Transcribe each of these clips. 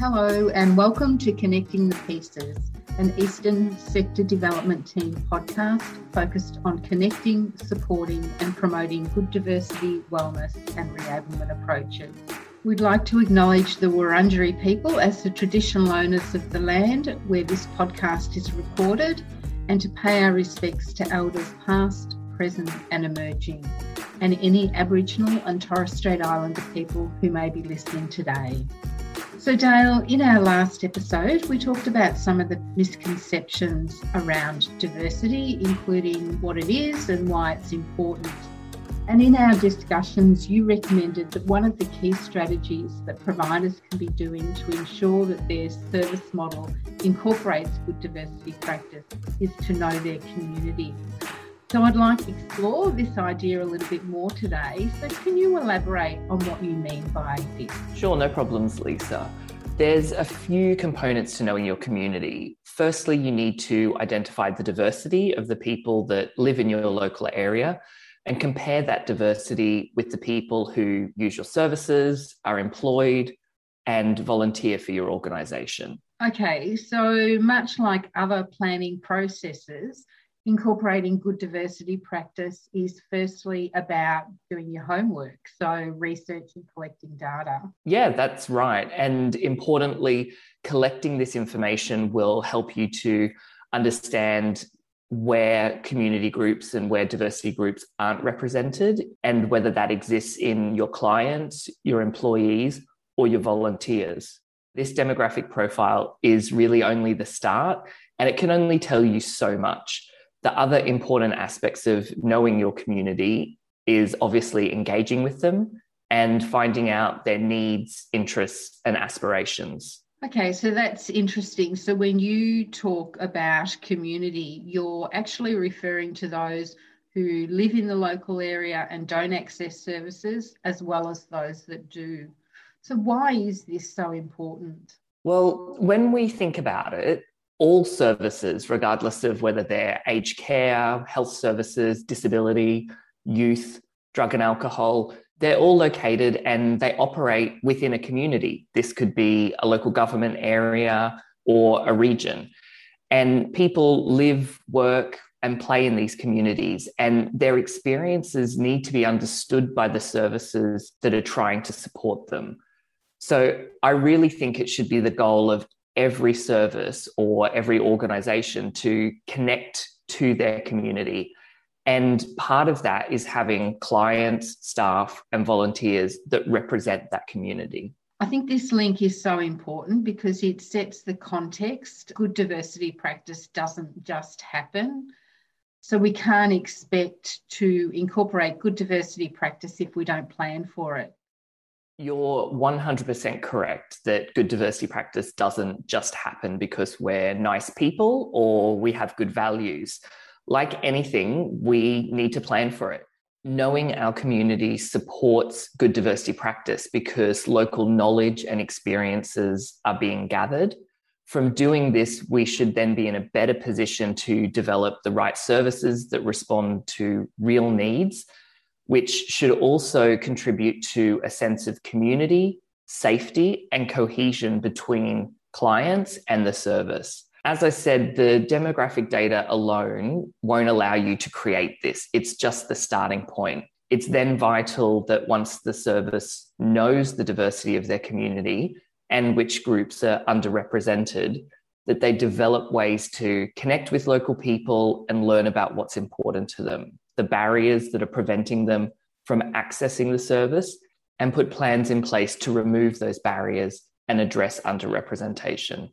Hello, and welcome to Connecting the Pieces, an Eastern Sector Development Team podcast focused on connecting, supporting, and promoting good diversity, wellness, and reablement approaches. We'd like to acknowledge the Wurundjeri people as the traditional owners of the land where this podcast is recorded and to pay our respects to elders past, present, and emerging, and any Aboriginal and Torres Strait Islander people who may be listening today. So, Dale, in our last episode, we talked about some of the misconceptions around diversity, including what it is and why it's important. And in our discussions, you recommended that one of the key strategies that providers can be doing to ensure that their service model incorporates good diversity practice is to know their community. So I'd like to explore this idea a little bit more today. So can you elaborate on what you mean by this? Sure, no problems, Lisa. There's a few components to knowing your community. Firstly, you need to identify the diversity of the people that live in your local area and compare that diversity with the people who use your services, are employed, and volunteer for your organisation. Okay, so much like other planning processes, incorporating good diversity practice is firstly about doing your homework, so research and collecting data. Yeah, that's right. And importantly, collecting this information will help you to understand where community groups and where diversity groups aren't represented, and whether that exists in your clients, your employees, or your volunteers. This demographic profile is really only the start, and it can only tell you so much the other important aspects of knowing your community is obviously engaging with them and finding out their needs, interests, and aspirations. Okay, so that's interesting. So when you talk about community, you're actually referring to those who live in the local area and don't access services, as well as those that do. So, why is this so important? Well, when we think about it, all services, regardless of whether they're aged care, health services, disability, youth, drug and alcohol, they're all located and they operate within a community. This could be a local government area or a region. And people live, work, and play in these communities, and their experiences need to be understood by the services that are trying to support them. So, I really think it should be the goal of every service or every organization to connect to their community. And part of that is having clients, staff, and volunteers that represent that community. I think this link is so important because it sets the context. Good diversity practice doesn't just happen. So we can't expect to incorporate good diversity practice if we don't plan for it. You're 100% correct that good diversity practice doesn't just happen because we're nice people or we have good values. Like anything, we need to plan for it. Knowing our community supports good diversity practice because local knowledge and experiences are being gathered. From doing this, we should then be in a better position to develop the right services that respond to real needs which should also contribute to a sense of community, safety, and cohesion between clients and the service. As I said, the demographic data alone won't allow you to create this. It's just the starting point. It's then vital that once the service knows the diversity of their community and which groups are underrepresented, that they develop ways to connect with local people and learn about what's important to them the barriers that are preventing them from accessing the service and put plans in place to remove those barriers and address underrepresentation.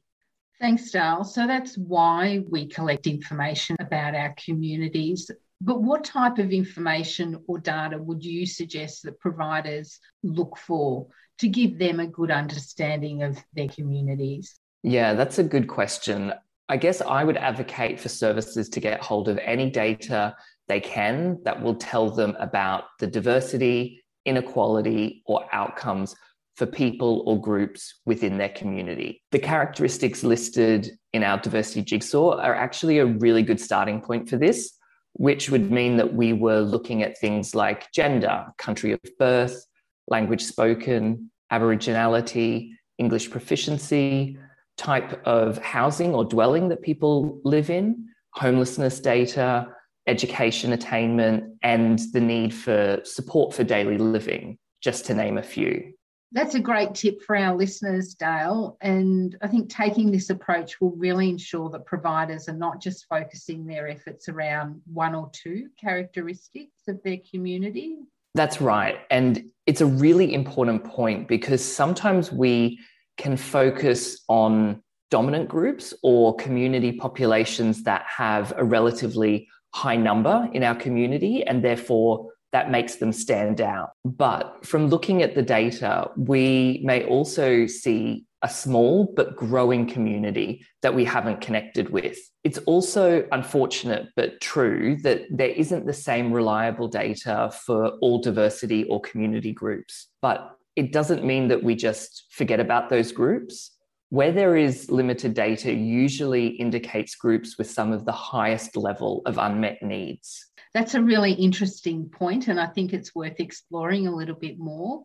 Thanks, Dale. So that's why we collect information about our communities. But what type of information or data would you suggest that providers look for to give them a good understanding of their communities? Yeah, that's a good question. I guess I would advocate for services to get hold of any data they can that will tell them about the diversity, inequality, or outcomes for people or groups within their community. The characteristics listed in our diversity jigsaw are actually a really good starting point for this, which would mean that we were looking at things like gender, country of birth, language spoken, Aboriginality, English proficiency, type of housing or dwelling that people live in, homelessness data, education attainment, and the need for support for daily living, just to name a few. That's a great tip for our listeners, Dale. And I think taking this approach will really ensure that providers are not just focusing their efforts around one or two characteristics of their community. That's right. And it's a really important point because sometimes we can focus on dominant groups or community populations that have a relatively high number in our community and therefore that makes them stand out. But from looking at the data, we may also see a small but growing community that we haven't connected with. It's also unfortunate but true that there isn't the same reliable data for all diversity or community groups. But it doesn't mean that we just forget about those groups. Where there is limited data, usually indicates groups with some of the highest level of unmet needs. That's a really interesting point, and I think it's worth exploring a little bit more.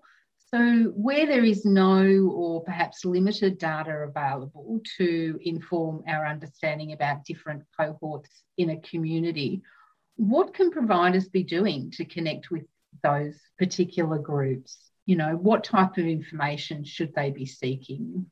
So, where there is no or perhaps limited data available to inform our understanding about different cohorts in a community, what can providers be doing to connect with those particular groups? You know, what type of information should they be seeking?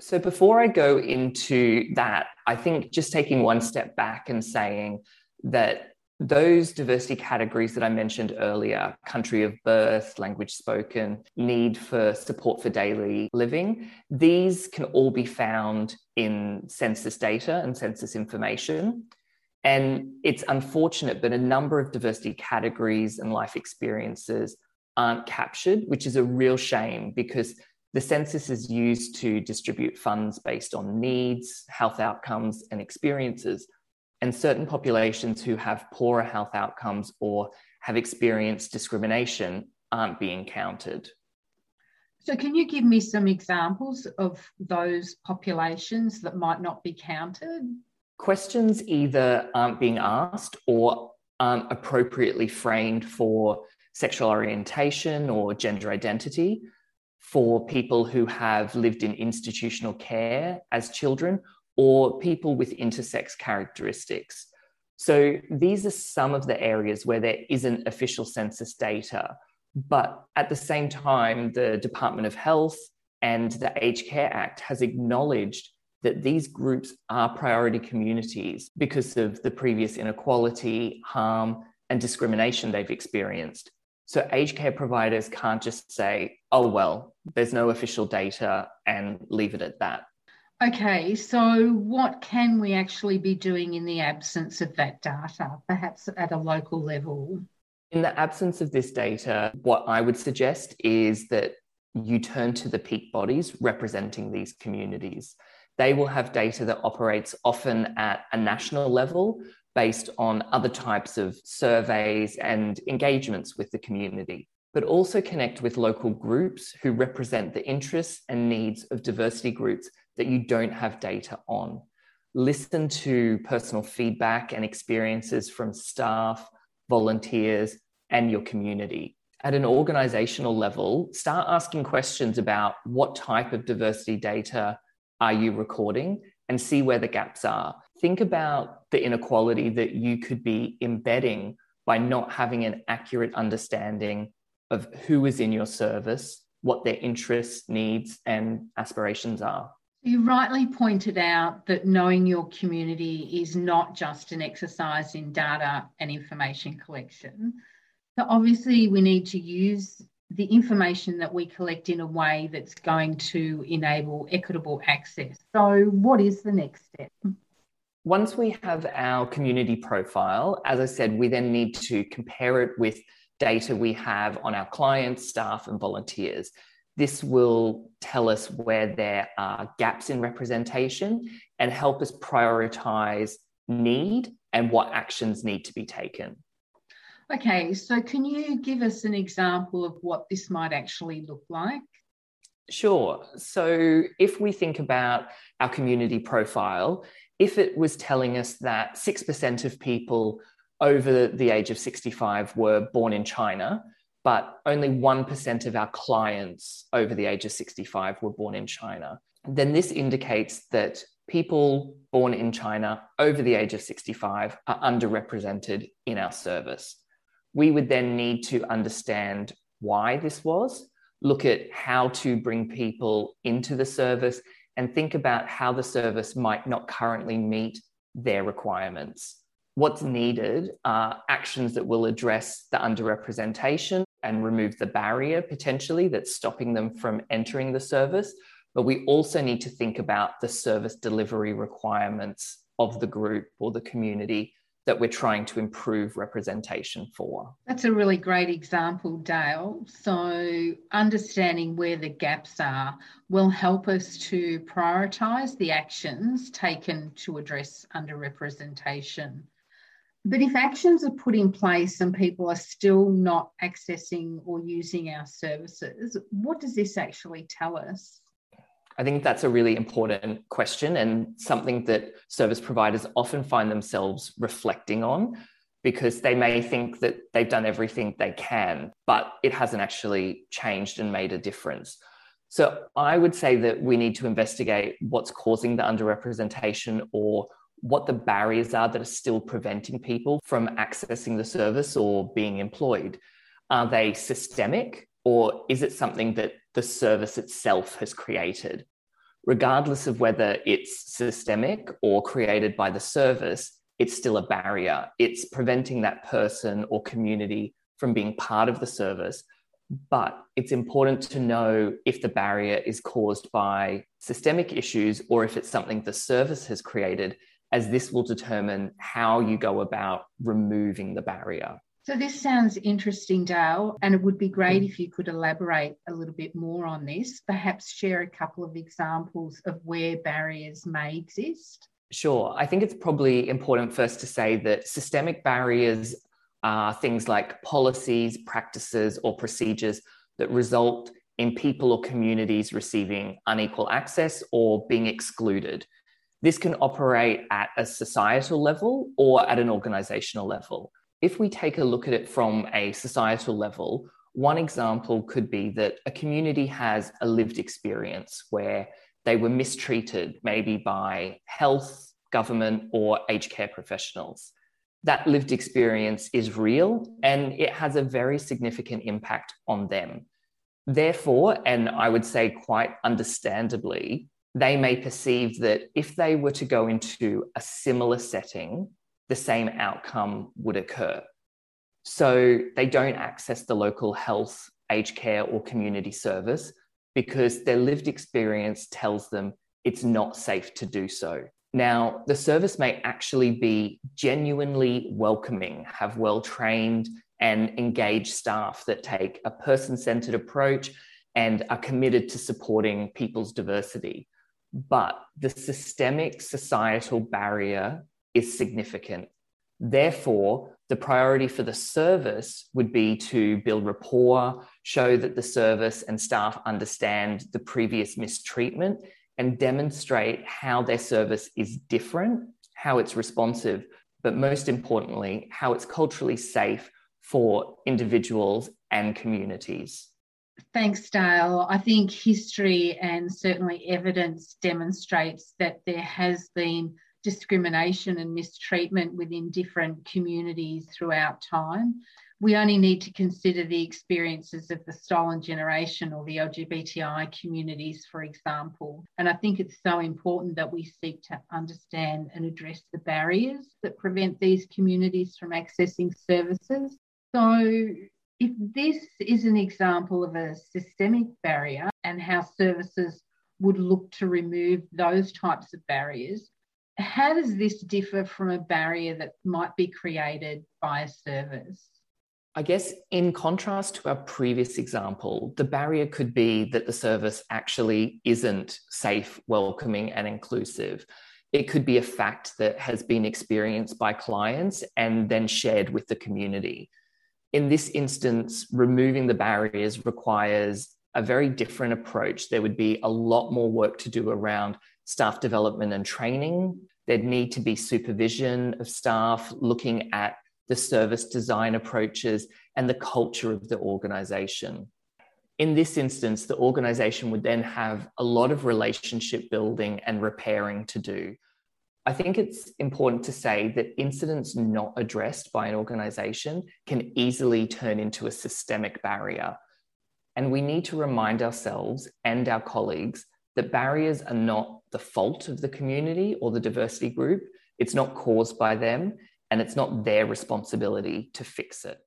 So, before I go into that, I think just taking one step back and saying that those diversity categories that I mentioned earlier country of birth, language spoken, need for support for daily living these can all be found in census data and census information. And it's unfortunate, but a number of diversity categories and life experiences aren't captured, which is a real shame because the census is used to distribute funds based on needs, health outcomes, and experiences and certain populations who have poorer health outcomes or have experienced discrimination aren't being counted. So, can you give me some examples of those populations that might not be counted? Questions either aren't being asked or aren't appropriately framed for sexual orientation or gender identity, for people who have lived in institutional care as children or people with intersex characteristics. So these are some of the areas where there isn't official census data. But at the same time, the Department of Health and the Aged Care Act has acknowledged that these groups are priority communities because of the previous inequality, harm, and discrimination they've experienced. So aged care providers can't just say, oh, well, there's no official data and leave it at that. Okay, so what can we actually be doing in the absence of that data, perhaps at a local level? In the absence of this data, what I would suggest is that you turn to the peak bodies representing these communities. They will have data that operates often at a national level based on other types of surveys and engagements with the community, but also connect with local groups who represent the interests and needs of diversity groups that you don't have data on. Listen to personal feedback and experiences from staff, volunteers, and your community. At an organizational level, start asking questions about what type of diversity data are you recording and see where the gaps are. Think about the inequality that you could be embedding by not having an accurate understanding of who is in your service, what their interests, needs, and aspirations are. You rightly pointed out that knowing your community is not just an exercise in data and information collection. So, obviously, we need to use the information that we collect in a way that's going to enable equitable access. So, what is the next step? Once we have our community profile, as I said, we then need to compare it with data we have on our clients, staff, and volunteers. This will tell us where there are gaps in representation and help us prioritize need and what actions need to be taken. Okay, so can you give us an example of what this might actually look like? Sure. So, if we think about our community profile, if it was telling us that 6% of people over the age of 65 were born in China, but only 1% of our clients over the age of 65 were born in China. Then this indicates that people born in China over the age of 65 are underrepresented in our service. We would then need to understand why this was, look at how to bring people into the service, and think about how the service might not currently meet their requirements. What's needed are actions that will address the underrepresentation and remove the barrier potentially that's stopping them from entering the service. But we also need to think about the service delivery requirements of the group or the community that we're trying to improve representation for. That's a really great example, Dale. So, understanding where the gaps are will help us to prioritise the actions taken to address underrepresentation. But if actions are put in place and people are still not accessing or using our services, what does this actually tell us? I think that's a really important question and something that service providers often find themselves reflecting on because they may think that they've done everything they can, but it hasn't actually changed and made a difference. So I would say that we need to investigate what's causing the underrepresentation or what the barriers are that are still preventing people from accessing the service or being employed. Are they systemic or is it something that the service itself has created? Regardless of whether it's systemic or created by the service, it's still a barrier. It's preventing that person or community from being part of the service. But it's important to know if the barrier is caused by systemic issues or if it's something the service has created, as this will determine how you go about removing the barrier. So, this sounds interesting, Dale, and it would be great mm. if you could elaborate a little bit more on this. Perhaps share a couple of examples of where barriers may exist. Sure. I think it's probably important first to say that systemic barriers are things like policies, practices, or procedures that result in people or communities receiving unequal access or being excluded. This can operate at a societal level or at an organizational level. If we take a look at it from a societal level, one example could be that a community has a lived experience where they were mistreated, maybe by health, government, or aged care professionals. That lived experience is real and it has a very significant impact on them. Therefore, and I would say quite understandably, they may perceive that if they were to go into a similar setting the same outcome would occur. So they don't access the local health, aged care, or community service because their lived experience tells them it's not safe to do so. Now, the service may actually be genuinely welcoming, have well trained and engaged staff that take a person centered approach and are committed to supporting people's diversity. But the systemic societal barrier is significant. Therefore, the priority for the service would be to build rapport, show that the service and staff understand the previous mistreatment, and demonstrate how their service is different, how it's responsive, but most importantly, how it's culturally safe for individuals and communities. Thanks, Dale. I think history and certainly evidence demonstrates that there has been discrimination and mistreatment within different communities throughout time. We only need to consider the experiences of the stolen generation or the LGBTI communities, for example. And I think it's so important that we seek to understand and address the barriers that prevent these communities from accessing services. So, if this is an example of a systemic barrier and how services would look to remove those types of barriers, how does this differ from a barrier that might be created by a service? I guess, in contrast to our previous example, the barrier could be that the service actually isn't safe, welcoming, and inclusive. It could be a fact that has been experienced by clients and then shared with the community. In this instance, removing the barriers requires a very different approach. There would be a lot more work to do around staff development and training. There'd need to be supervision of staff looking at the service design approaches and the culture of the organization. In this instance, the organization would then have a lot of relationship building and repairing to do. I think it's important to say that incidents not addressed by an organization can easily turn into a systemic barrier. And we need to remind ourselves and our colleagues that barriers are not the fault of the community or the diversity group. It's not caused by them, and it's not their responsibility to fix it.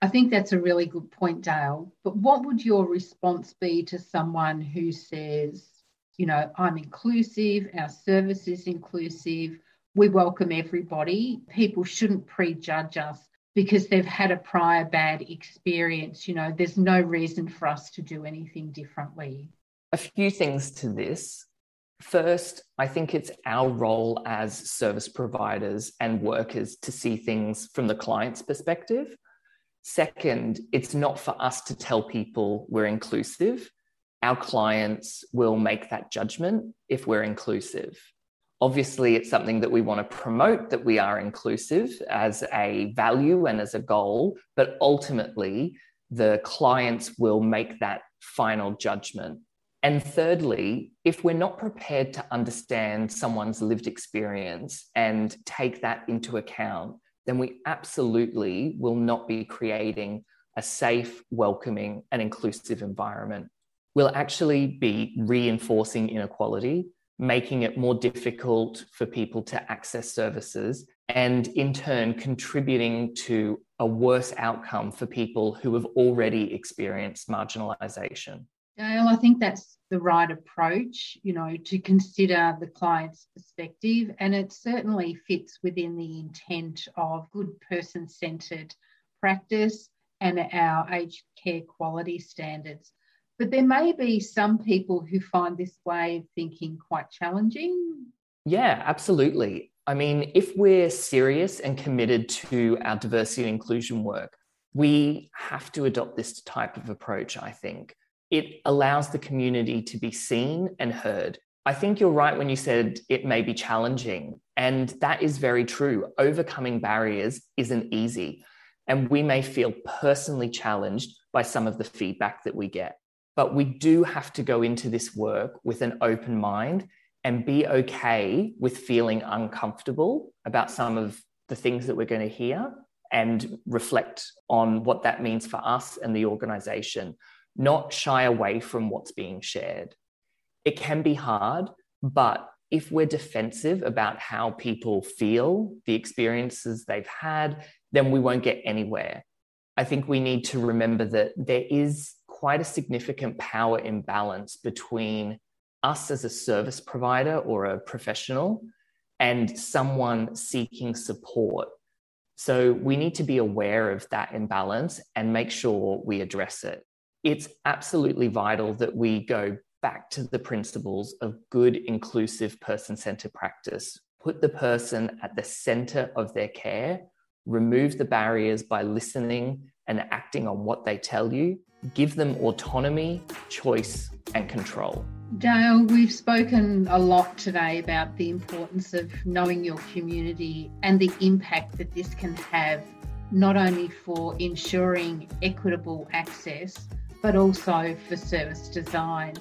I think that's a really good point, Dale. But what would your response be to someone who says, you know, I'm inclusive, our service is inclusive, we welcome everybody. People shouldn't prejudge us because they've had a prior bad experience. You know, there's no reason for us to do anything differently. A few things to this. First, I think it's our role as service providers and workers to see things from the client's perspective. Second, it's not for us to tell people we're inclusive our clients will make that judgment if we're inclusive. Obviously, it's something that we want to promote that we are inclusive as a value and as a goal, but ultimately, the clients will make that final judgment. And thirdly, if we're not prepared to understand someone's lived experience and take that into account, then we absolutely will not be creating a safe, welcoming, and inclusive environment We'll actually be reinforcing inequality, making it more difficult for people to access services, and in turn, contributing to a worse outcome for people who have already experienced marginalization. Dale, I think that's the right approach, you know, to consider the client's perspective. And it certainly fits within the intent of good person centered practice and our aged care quality standards. But there may be some people who find this way of thinking quite challenging. Yeah, absolutely. I mean, if we're serious and committed to our diversity and inclusion work, we have to adopt this type of approach, I think. It allows the community to be seen and heard. I think you're right when you said it may be challenging. And that is very true. Overcoming barriers isn't easy. And we may feel personally challenged by some of the feedback that we get. But we do have to go into this work with an open mind and be okay with feeling uncomfortable about some of the things that we're going to hear and reflect on what that means for us and the organization, not shy away from what's being shared. It can be hard, but if we're defensive about how people feel, the experiences they've had, then we won't get anywhere. I think we need to remember that there is quite a significant power imbalance between us as a service provider or a professional and someone seeking support. So we need to be aware of that imbalance and make sure we address it. It's absolutely vital that we go back to the principles of good, inclusive, person centered practice. Put the person at the center of their care, remove the barriers by listening and acting on what they tell you, give them autonomy, choice, and control. Dale, we've spoken a lot today about the importance of knowing your community and the impact that this can have, not only for ensuring equitable access, but also for service design.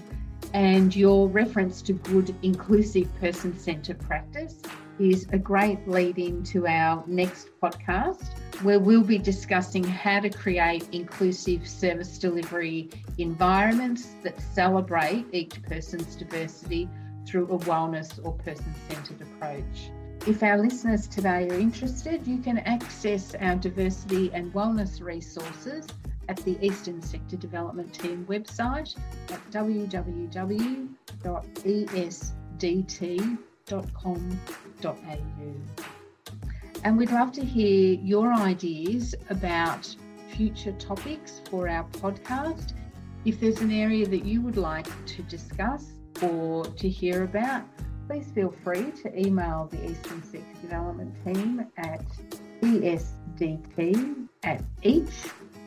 And your reference to good, inclusive, person centred practice is a great lead in to our next podcast, where we'll be discussing how to create inclusive service delivery environments that celebrate each person's diversity through a wellness or person centred approach. If our listeners today are interested, you can access our diversity and wellness resources at the Eastern Sector Development Team website at www.esdt.com.au. And we'd love to hear your ideas about future topics for our podcast. If there's an area that you would like to discuss or to hear about, please feel free to email the Eastern Sector Development Team at esdt at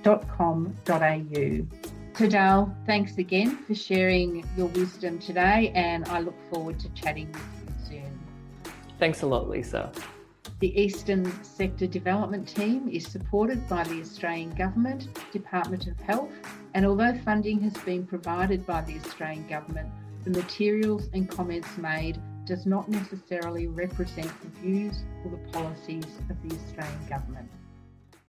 each.com.au. Tadal, thanks again for sharing your wisdom today, and I look forward to chatting with you soon. Thanks a lot, Lisa. The Eastern Sector Development Team is supported by the Australian Government, Department of Health, and although funding has been provided by the Australian Government, the materials and comments made does not necessarily represent the views or the policies of the Australian Government.